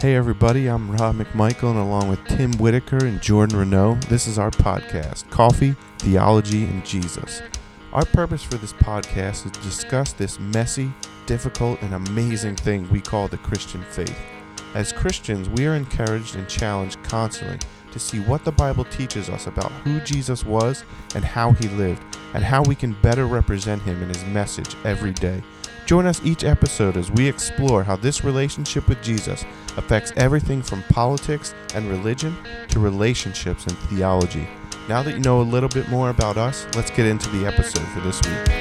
Hey, everybody, I'm Rob McMichael, and along with Tim Whitaker and Jordan Renault, this is our podcast Coffee, Theology, and Jesus. Our purpose for this podcast is to discuss this messy, difficult, and amazing thing we call the Christian faith. As Christians, we are encouraged and challenged constantly to see what the Bible teaches us about who Jesus was and how he lived, and how we can better represent him in his message every day. Join us each episode as we explore how this relationship with Jesus affects everything from politics and religion to relationships and theology. Now that you know a little bit more about us, let's get into the episode for this week.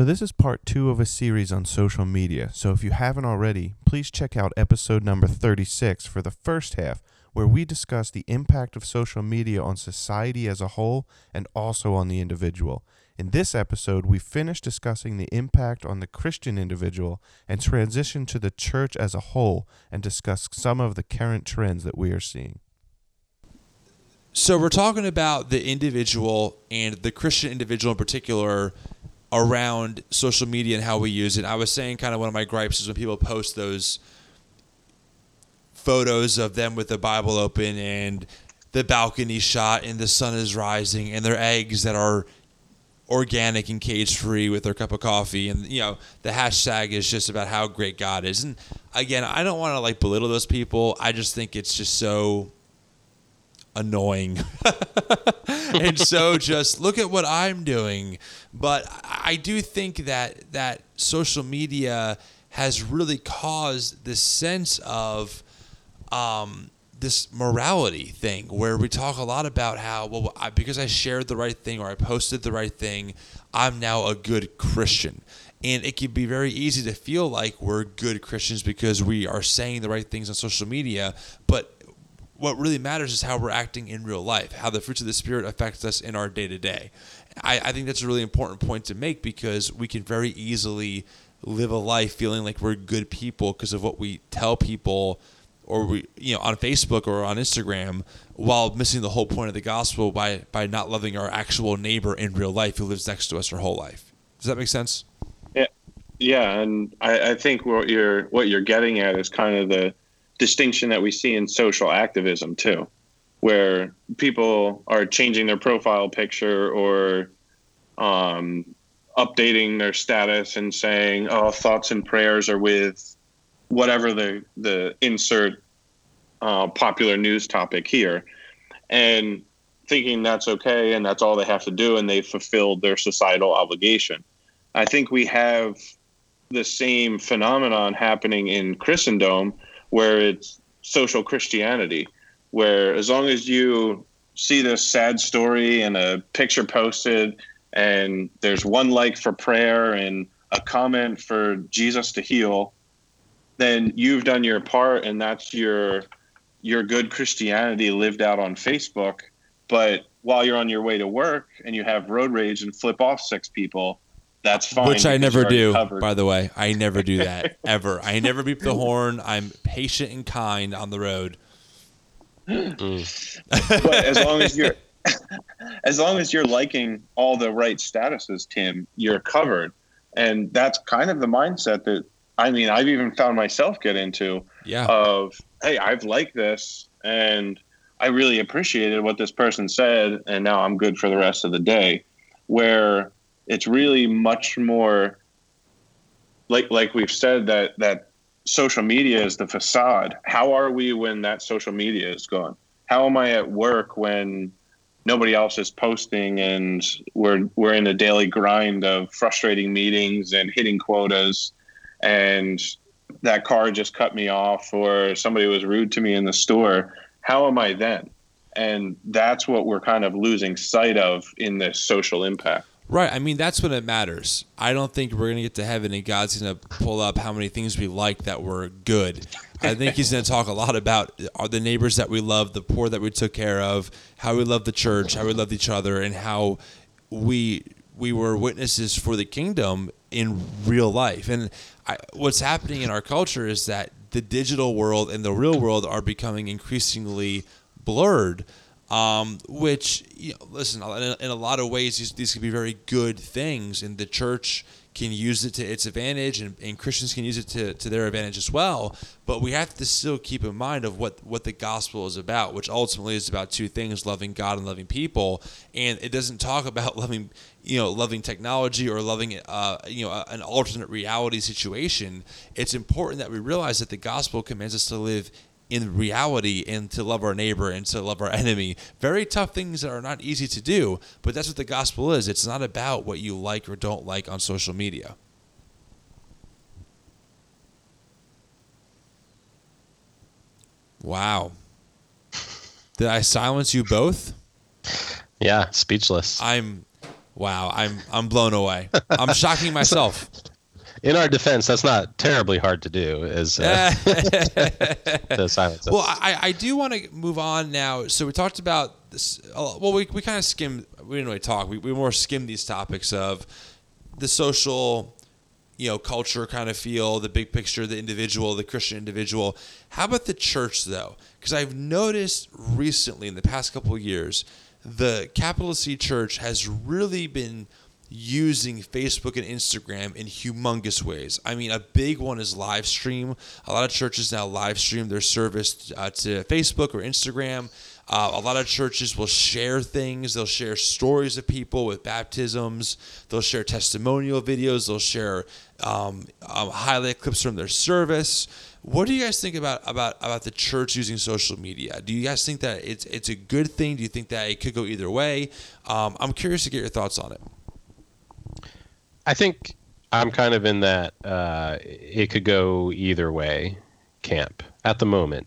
So, this is part two of a series on social media. So, if you haven't already, please check out episode number 36 for the first half, where we discuss the impact of social media on society as a whole and also on the individual. In this episode, we finish discussing the impact on the Christian individual and transition to the church as a whole and discuss some of the current trends that we are seeing. So, we're talking about the individual and the Christian individual in particular around social media and how we use it. I was saying kind of one of my gripes is when people post those photos of them with the Bible open and the balcony shot and the sun is rising and their eggs that are organic and cage free with their cup of coffee and you know the hashtag is just about how great God is and again I don't want to like belittle those people I just think it's just so annoying. and so just look at what I'm doing. But I do think that that social media has really caused this sense of um, this morality thing where we talk a lot about how well I, because I shared the right thing or I posted the right thing, I'm now a good Christian. And it can be very easy to feel like we're good Christians because we are saying the right things on social media, but what really matters is how we're acting in real life, how the fruits of the Spirit affects us in our day to day. I think that's a really important point to make because we can very easily live a life feeling like we're good people because of what we tell people or we you know on Facebook or on Instagram while missing the whole point of the gospel by by not loving our actual neighbor in real life who lives next to us our whole life. Does that make sense? Yeah, yeah, and I, I think what you're what you're getting at is kind of the distinction that we see in social activism too, where people are changing their profile picture or um, updating their status and saying, "Oh, thoughts and prayers are with whatever the the insert uh, popular news topic here," and thinking that's okay and that's all they have to do and they've fulfilled their societal obligation. I think we have the same phenomenon happening in Christendom where it's social Christianity, where as long as you see this sad story and a picture posted and there's one like for prayer and a comment for Jesus to heal, then you've done your part and that's your your good Christianity lived out on Facebook. But while you're on your way to work and you have road rage and flip off six people, that's fine. Which I never do, covered. by the way. I never do that ever. I never beep the horn. I'm patient and kind on the road. Mm. but as long as you're as long as you're liking all the right statuses, Tim, you're covered. And that's kind of the mindset that I mean, I've even found myself get into yeah. of, hey, I've liked this and I really appreciated what this person said, and now I'm good for the rest of the day. Where it's really much more like like we've said that that social media is the facade. How are we when that social media is gone? How am I at work when nobody else is posting and we're we're in a daily grind of frustrating meetings and hitting quotas and that car just cut me off or somebody was rude to me in the store how am i then and that's what we're kind of losing sight of in this social impact Right. I mean, that's when it matters. I don't think we're going to get to heaven and God's going to pull up how many things we like that were good. I think He's going to talk a lot about uh, the neighbors that we love, the poor that we took care of, how we love the church, how we loved each other, and how we we were witnesses for the kingdom in real life. And I, what's happening in our culture is that the digital world and the real world are becoming increasingly blurred um, which you know, listen, in a, in a lot of ways, these, these can be very good things, and the church can use it to its advantage, and, and Christians can use it to, to their advantage as well. But we have to still keep in mind of what what the gospel is about, which ultimately is about two things: loving God and loving people. And it doesn't talk about loving you know loving technology or loving uh, you know an alternate reality situation it's important that we realize that the gospel commands us to live in reality and to love our neighbor and to love our enemy. Very tough things that are not easy to do, but that's what the gospel is. It's not about what you like or don't like on social media. Wow. Did I silence you both? Yeah, speechless. I'm wow, I'm I'm blown away. I'm shocking myself in our defense, that's not terribly hard to do. Is uh, the silence. Well, I, I do want to move on now. So we talked about this. Well, we, we kind of skimmed. We didn't really talk. We, we more skimmed these topics of the social, you know, culture kind of feel, the big picture, the individual, the Christian individual. How about the church though? Because I've noticed recently in the past couple of years, the capital C Church has really been using Facebook and Instagram in humongous ways. I mean, a big one is live stream. A lot of churches now live stream their service uh, to Facebook or Instagram. Uh, a lot of churches will share things. They'll share stories of people with baptisms. They'll share testimonial videos. They'll share um, um, highlight clips from their service. What do you guys think about, about about the church using social media? Do you guys think that it's it's a good thing? Do you think that it could go either way? Um, I'm curious to get your thoughts on it. I think I'm kind of in that uh, it could go either way camp at the moment.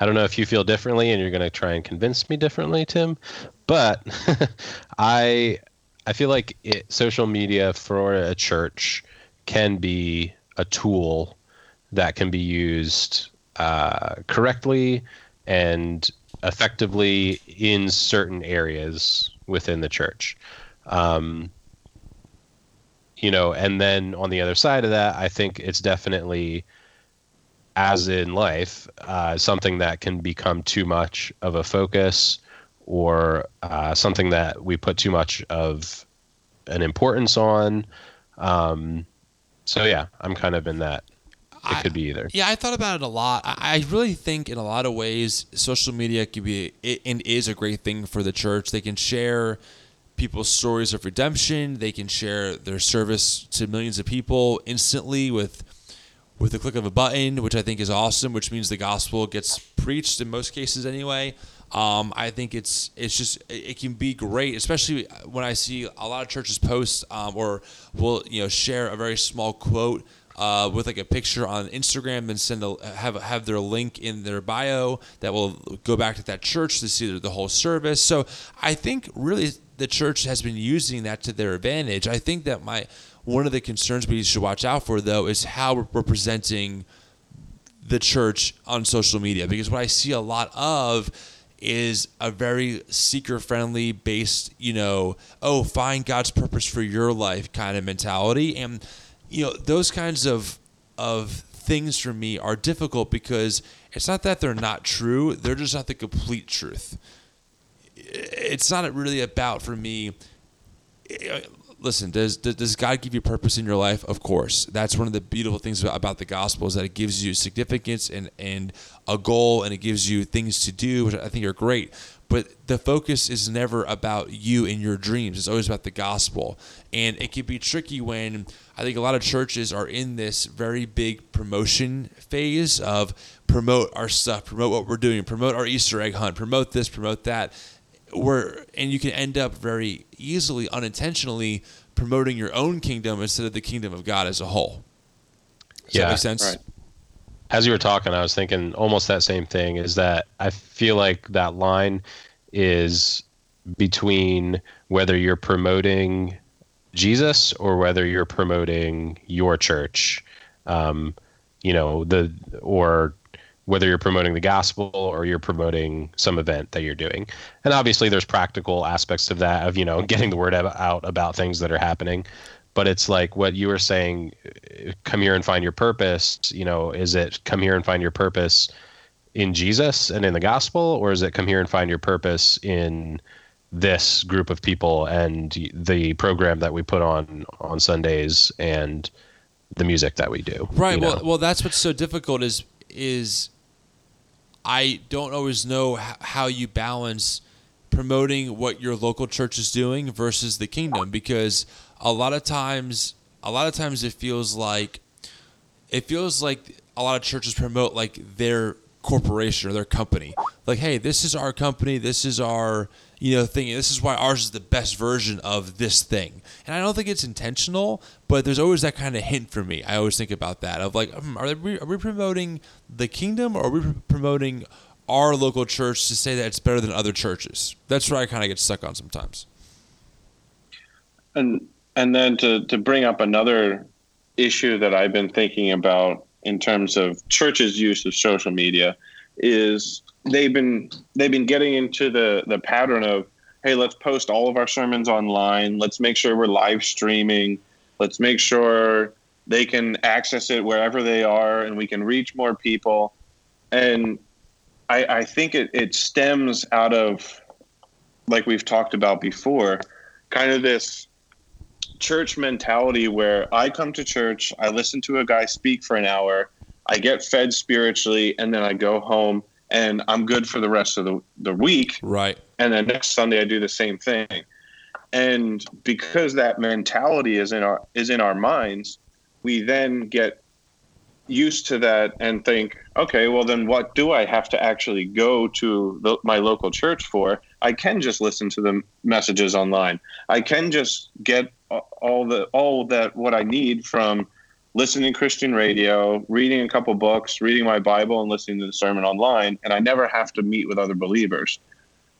I don't know if you feel differently and you're going to try and convince me differently, Tim, but I I feel like it, social media for a church can be a tool that can be used uh, correctly and effectively in certain areas within the church. Um, you know, and then on the other side of that, I think it's definitely, as in life, uh, something that can become too much of a focus or uh, something that we put too much of an importance on. Um, so yeah, I'm kind of in that. It could be either. Yeah, I thought about it a lot. I really think in a lot of ways, social media could be and is a great thing for the church. They can share people's stories of redemption. They can share their service to millions of people instantly with with the click of a button, which I think is awesome. Which means the gospel gets preached in most cases anyway. Um, I think it's it's just it can be great, especially when I see a lot of churches post um, or will you know share a very small quote uh, with like a picture on Instagram and send a have have their link in their bio that will go back to that church to see the whole service. So I think really the church has been using that to their advantage. I think that my one of the concerns we should watch out for though is how we're presenting the church on social media. Because what I see a lot of is a very seeker friendly based, you know, oh, find God's purpose for your life kind of mentality. And you know, those kinds of of things for me are difficult because it's not that they're not true, they're just not the complete truth it's not really about for me. Eh, listen, does does God give you purpose in your life? Of course. That's one of the beautiful things about, about the gospel is that it gives you significance and and a goal, and it gives you things to do, which I think are great. But the focus is never about you and your dreams. It's always about the gospel, and it can be tricky when I think a lot of churches are in this very big promotion phase of promote our stuff, promote what we're doing, promote our Easter egg hunt, promote this, promote that where and you can end up very easily unintentionally promoting your own kingdom instead of the kingdom of God as a whole. Does yeah, that make sense? Right. As you were talking, I was thinking almost that same thing. Is that I feel like that line is between whether you're promoting Jesus or whether you're promoting your church. Um, you know the or whether you're promoting the gospel or you're promoting some event that you're doing. And obviously there's practical aspects of that of, you know, getting the word out about things that are happening. But it's like what you were saying, come here and find your purpose, you know, is it come here and find your purpose in Jesus and in the gospel, or is it come here and find your purpose in this group of people and the program that we put on on Sundays and the music that we do? Right. Well, know? well, that's what's so difficult is is I don't always know how you balance promoting what your local church is doing versus the kingdom because a lot of times a lot of times it feels like it feels like a lot of churches promote like their corporation or their company. Like hey this is our company this is our you know thing this is why ours is the best version of this thing. And i don't think it's intentional but there's always that kind of hint for me. I always think about that of like hmm, are, we, are we promoting the kingdom or are we promoting our local church to say that it's better than other churches? That's where i kind of get stuck on sometimes. And and then to to bring up another issue that I've been thinking about in terms of churches' use of social media is they've been they've been getting into the the pattern of hey let's post all of our sermons online. Let's make sure we're live streaming let's make sure they can access it wherever they are and we can reach more people and I, I think it, it stems out of like we've talked about before kind of this church mentality where I come to church, I listen to a guy speak for an hour, I get fed spiritually, and then I go home and I'm good for the rest of the, the week. right And then next Sunday I do the same thing. And because that mentality is in our is in our minds, we then get used to that and think, okay, well then what do I have to actually go to the, my local church for? I can just listen to the messages online. I can just get all the all that what I need from listening to Christian radio, reading a couple books, reading my Bible, and listening to the sermon online, and I never have to meet with other believers.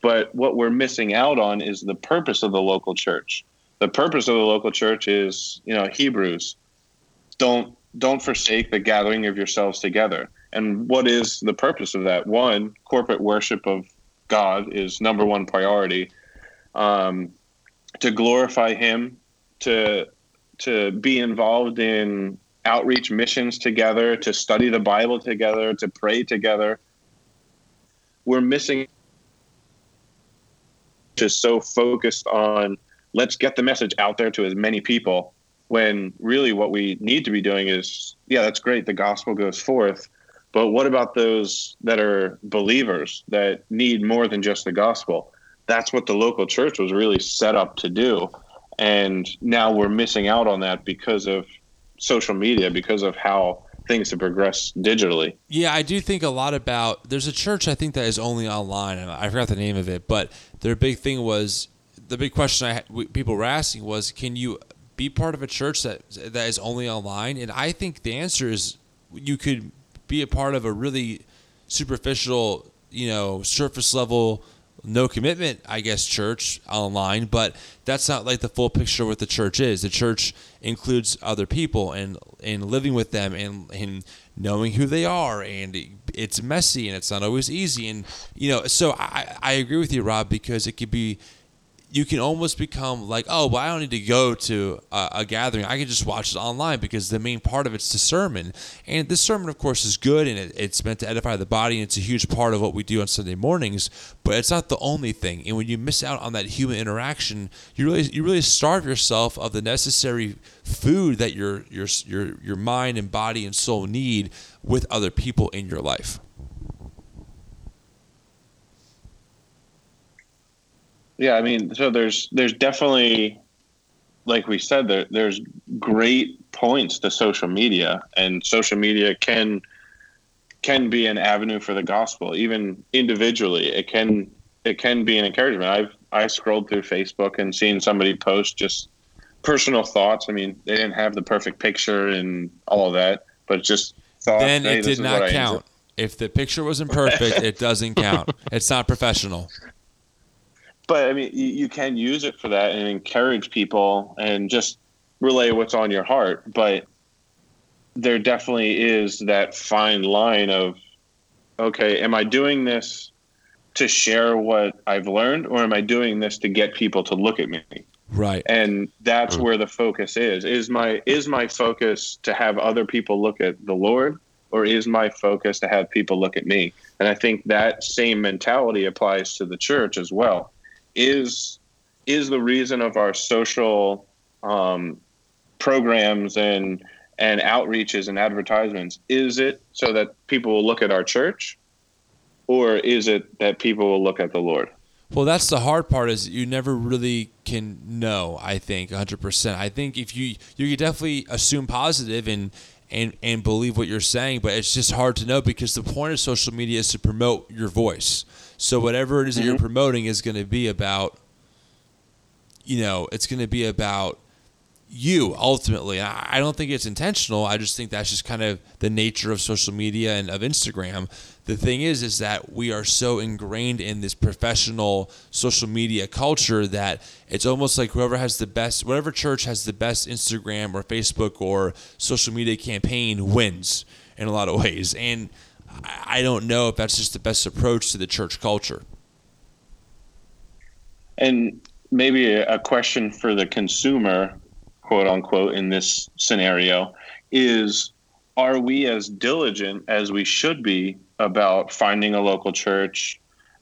But what we're missing out on is the purpose of the local church. The purpose of the local church is, you know, Hebrews. Don't don't forsake the gathering of yourselves together. And what is the purpose of that? One, corporate worship of God is number one priority. Um, to glorify Him, to to be involved in outreach missions together, to study the Bible together, to pray together. We're missing just so focused on let's get the message out there to as many people when really what we need to be doing is yeah that's great the gospel goes forth but what about those that are believers that need more than just the gospel? That's what the local church was really set up to do and now we're missing out on that because of social media because of how things to progress digitally Yeah, I do think a lot about. There's a church I think that is only online, and I forgot the name of it. But their big thing was the big question I people were asking was, can you be part of a church that that is only online? And I think the answer is you could be a part of a really superficial, you know, surface level. No commitment, I guess, church online, but that's not like the full picture of what the church is. The church includes other people and and living with them and and knowing who they are and it's messy and it's not always easy and you know so I, I agree with you rob because it could be you can almost become like oh well i don't need to go to a, a gathering. I can just watch it online because the main part of it's the sermon. And this sermon of course is good and it, it's meant to edify the body. And it's a huge part of what we do on sunday mornings but it's not the only thing. And when you miss out on that human interaction you really you really starve yourself of the necessary food that your your your your mind and body and soul need with other people in your life Yeah, I mean, so there's there's definitely, like we said, there there's great points to social media, and social media can can be an avenue for the gospel, even individually. It can it can be an encouragement. I've I scrolled through Facebook and seen somebody post just personal thoughts. I mean, they didn't have the perfect picture and all of that, but just thoughts. then "Hey, it did not count if the picture wasn't perfect it doesn't count it's not professional but I mean, you, you can use it for that and encourage people and just relay what's on your heart. But there definitely is that fine line of, okay, am I doing this to share what I've learned, or am I doing this to get people to look at me? right And that's where the focus is. Is my is my focus to have other people look at the Lord, or is my focus to have people look at me? And I think that same mentality applies to the church as well. Is is the reason of our social um, programs and and outreaches and advertisements. Is it so that people will look at our church or is it that people will look at the lord? Well that's the hard part is you never really can know i think 100% i think if you you can definitely assume positive and and and believe what you're saying but it's just hard to know because the point of social media is to promote your voice so whatever it is mm-hmm. that you're mm-hmm. promoting is going to be about you know it's going to be about you ultimately. I don't think it's intentional. I just think that's just kind of the nature of social media and of Instagram. The thing is, is that we are so ingrained in this professional social media culture that it's almost like whoever has the best, whatever church has the best Instagram or Facebook or social media campaign wins in a lot of ways. And I don't know if that's just the best approach to the church culture. And maybe a question for the consumer quote unquote, in this scenario is are we as diligent as we should be about finding a local church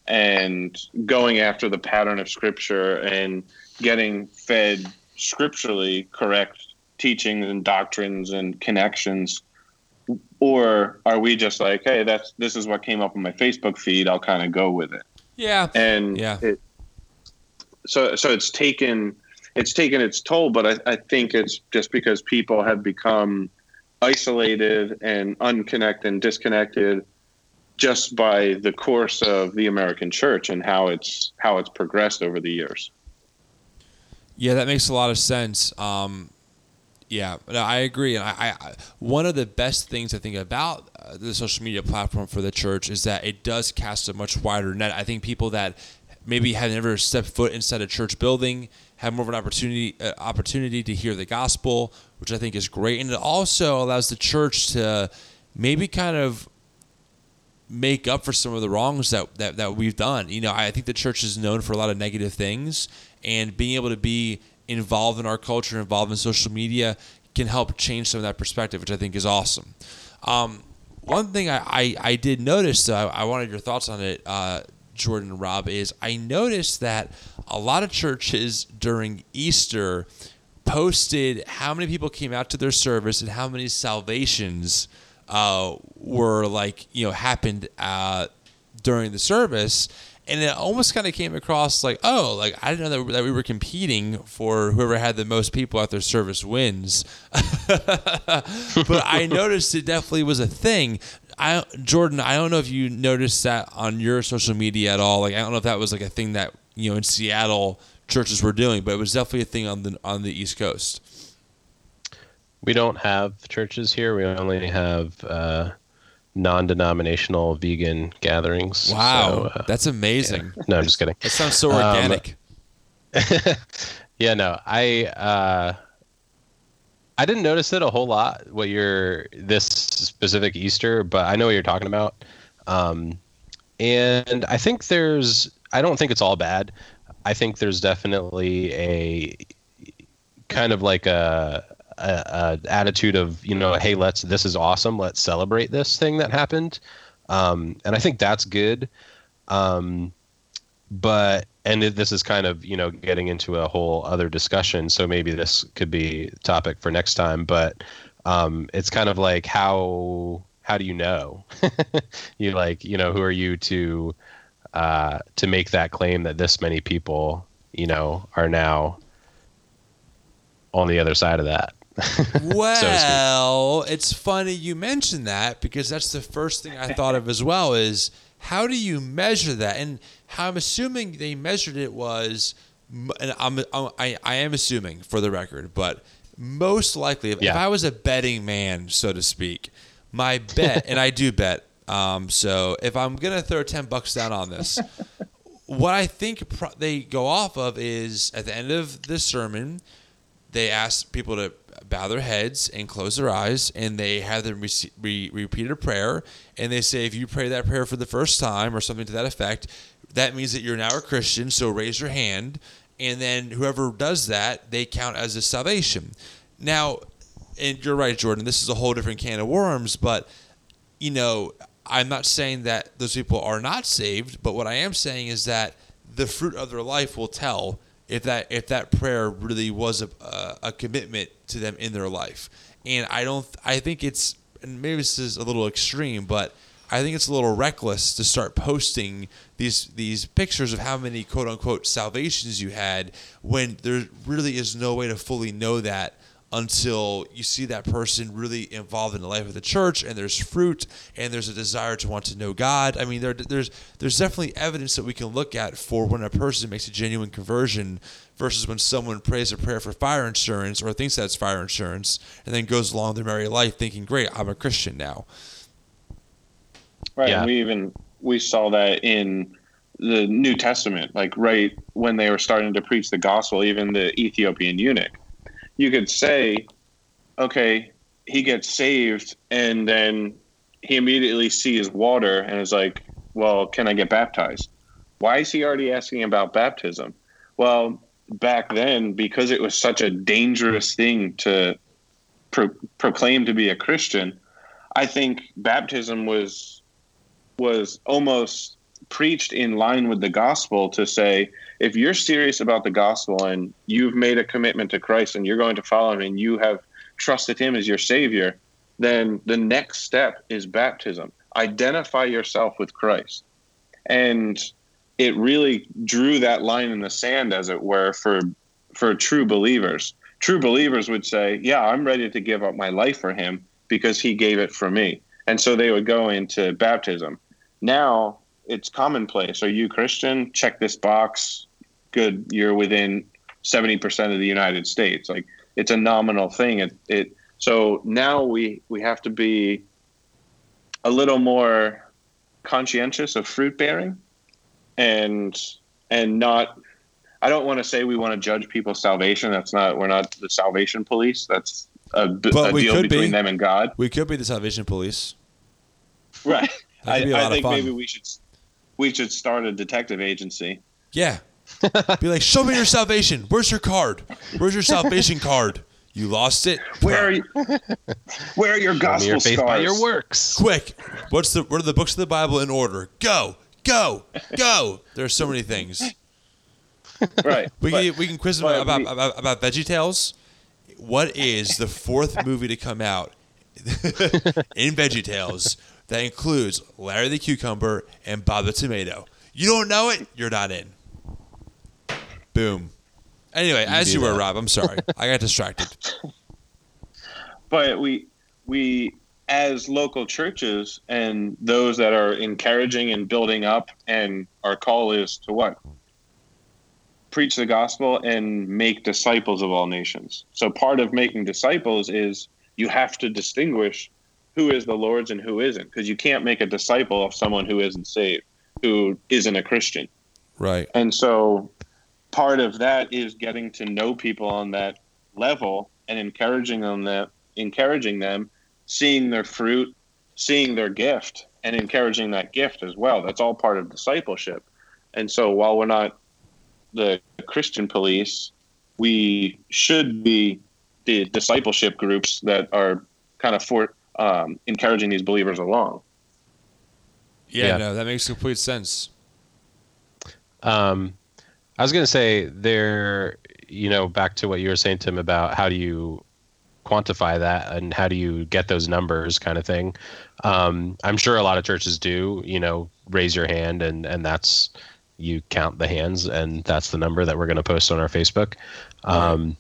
and going after the pattern of scripture and getting fed scripturally correct teachings and doctrines and connections or are we just like hey that's this is what came up on my facebook feed i'll kind of go with it yeah and yeah it, so so it's taken it's taken its toll, but I, I think it's just because people have become isolated and unconnected and disconnected just by the course of the American church and how it's how it's progressed over the years. Yeah, that makes a lot of sense. Um, yeah, no, I agree. And I, I, one of the best things I think about uh, the social media platform for the church is that it does cast a much wider net. I think people that maybe have never stepped foot inside a church building have more of an opportunity uh, opportunity to hear the gospel, which I think is great, and it also allows the church to maybe kind of make up for some of the wrongs that, that, that we've done. You know, I think the church is known for a lot of negative things, and being able to be involved in our culture, involved in social media, can help change some of that perspective, which I think is awesome. Um, one thing I, I, I, did notice, though, I, wanted your thoughts on it, uh, Jordan and Rob, is I noticed that a lot of churches during Easter posted how many people came out to their service and how many salvations uh, were like you know happened uh, during the service and it almost kind of came across like oh like i didn't know that, that we were competing for whoever had the most people at their service wins but i noticed it definitely was a thing I Jordan, I don't know if you noticed that on your social media at all. Like I don't know if that was like a thing that you know in Seattle churches were doing, but it was definitely a thing on the on the East Coast. We don't have churches here. We only have uh, non-denominational vegan gatherings. Wow, so, uh, that's amazing. Yeah. No, I'm just kidding. That sounds so organic. Um, yeah, no, I. Uh, I didn't notice it a whole lot. What you're this specific Easter, but I know what you're talking about. Um, and I think there's. I don't think it's all bad. I think there's definitely a kind of like a, a, attitude of you know, hey, let's this is awesome. Let's celebrate this thing that happened. Um, and I think that's good. Um, but and this is kind of you know getting into a whole other discussion so maybe this could be topic for next time but um, it's kind of like how how do you know you like you know who are you to uh, to make that claim that this many people you know are now on the other side of that well so it's funny you mentioned that because that's the first thing i thought of as well is how do you measure that and how I'm assuming they measured it was, and I'm, I, I am assuming for the record, but most likely, if, yeah. if I was a betting man, so to speak, my bet, and I do bet, um, so if I'm gonna throw ten bucks down on this, what I think pro- they go off of is at the end of the sermon, they ask people to bow their heads and close their eyes, and they have them re- re- repeat a prayer, and they say if you pray that prayer for the first time or something to that effect, that means that you're now a Christian, so raise your hand. And then whoever does that, they count as a salvation. Now, and you're right, Jordan, this is a whole different can of worms, but you know, I'm not saying that those people are not saved, but what I am saying is that the fruit of their life will tell if that if that prayer really was a, a, a commitment to them in their life. And I don't. I think it's and maybe this is a little extreme, but I think it's a little reckless to start posting these these pictures of how many quote unquote salvations you had when there really is no way to fully know that until you see that person really involved in the life of the church and there's fruit and there's a desire to want to know God. I mean, there, there's there's definitely evidence that we can look at for when a person makes a genuine conversion versus when someone prays a prayer for fire insurance or thinks that's fire insurance and then goes along their merry life thinking, "Great, I'm a Christian now." Right. Yeah. And we even we saw that in the New Testament, like right when they were starting to preach the gospel, even the Ethiopian eunuch. You could say, okay, he gets saved and then he immediately sees water and is like, well, can I get baptized? Why is he already asking about baptism? Well, back then, because it was such a dangerous thing to pro- proclaim to be a Christian, I think baptism was was almost preached in line with the gospel to say if you're serious about the gospel and you've made a commitment to Christ and you're going to follow him and you have trusted him as your savior then the next step is baptism. Identify yourself with Christ. And it really drew that line in the sand as it were for for true believers. True believers would say yeah I'm ready to give up my life for him because he gave it for me. And so they would go into baptism. Now it's commonplace. Are you Christian? Check this box. Good, you're within seventy percent of the United States. Like it's a nominal thing. It, it so now we we have to be a little more conscientious of fruit bearing, and and not. I don't want to say we want to judge people's salvation. That's not. We're not the salvation police. That's a, a we deal could between be. them and God. We could be the Salvation Police. Right. I, could be a lot I think maybe we should we should start a detective agency. Yeah. Be like, show me your salvation. Where's your card? Where's your salvation card? You lost it. Where are you? Where are your Show gospel your faith by your works. Quick. What's the what are the books of the Bible in order? Go. Go. Go. There are so many things. Right. We but- can we can quiz them about, we- about about Veggie Tales. What is the fourth movie to come out in Veggie Tales that includes Larry the Cucumber and Bob the Tomato? You don't know it, you're not in. Boom. Anyway, as you were, that. Rob, I'm sorry. I got distracted. but we we as local churches and those that are encouraging and building up and our call is to what preach the gospel and make disciples of all nations so part of making disciples is you have to distinguish who is the lord's and who isn't because you can't make a disciple of someone who isn't saved who isn't a christian Right. and so part of that is getting to know people on that level and encouraging them that encouraging them, seeing their fruit, seeing their gift, and encouraging that gift as well. That's all part of discipleship. And so while we're not the Christian police, we should be the discipleship groups that are kind of for um, encouraging these believers along. Yeah, Yeah. no, that makes complete sense. Um, I was going to say there, you know, back to what you were saying, Tim, about how do you quantify that and how do you get those numbers kind of thing. Um, I'm sure a lot of churches do, you know, raise your hand and, and that's, you count the hands and that's the number that we're going to post on our Facebook. Um,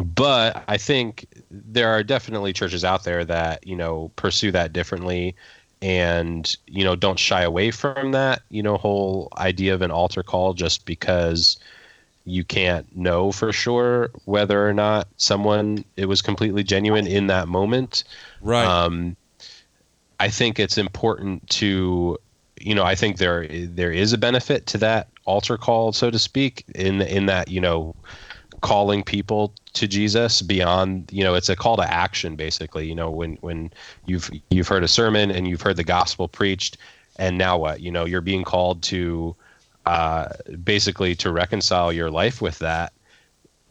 but I think there are definitely churches out there that, you know, pursue that differently and you know don't shy away from that you know whole idea of an altar call just because you can't know for sure whether or not someone it was completely genuine in that moment Right. um, I think it's important to, you know, I think there there is a benefit to that altar call, so to speak, in in that you know, calling people to Jesus beyond, you know, it's a call to action basically. You know, when when you've you've heard a sermon and you've heard the gospel preached, and now what? You know, you're being called to uh, basically to reconcile your life with that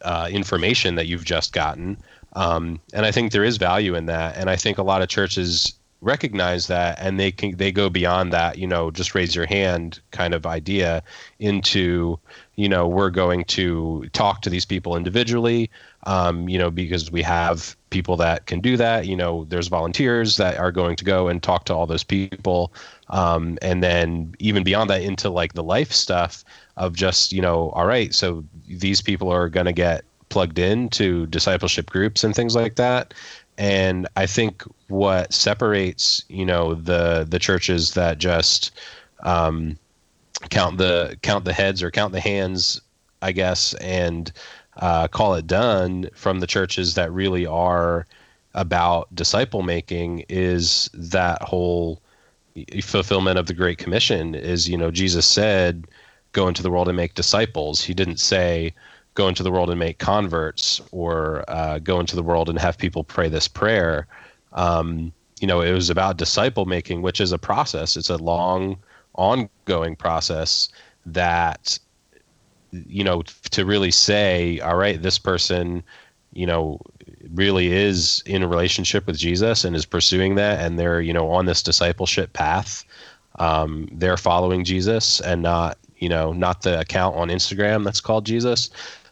uh, information that you've just gotten. Um, and I think there is value in that. And I think a lot of churches recognize that and they can they go beyond that you know just raise your hand kind of idea into you know we're going to talk to these people individually um, you know because we have people that can do that. You know there's volunteers that are going to go and talk to all those people. Um, and then even beyond that into like the life stuff of just you know all right so these people are going to get plugged into discipleship groups and things like that. And i think what separates you know the the churches that just um, count the count the heads or count the hands i guess and uh, call it done from the churches that really are about disciple making is that whole fulfillment of the great commission is you know jesus said go into the world and make disciples he didn't say go into the world and make converts or uh, go into the world and have people pray this prayer. Um, you know, it was about disciple making, which is a process. It's a long, ongoing process that, you know, to really say, all right, this person, you know, really is in a relationship with Jesus and is pursuing that, and they're, you know, on this discipleship path. Um, they're following Jesus and not, you know, not the account on Instagram that's called Jesus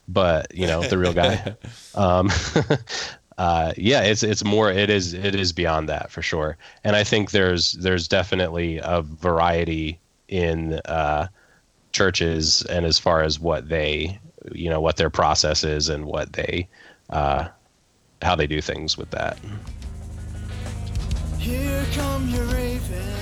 but you know the real guy. um, uh, yeah, it's it's more it is it is beyond that for sure, and I think there's there's definitely a variety in uh, churches and as far as what they you know what their process is and what they uh, how they do things with that. Here come your ravens.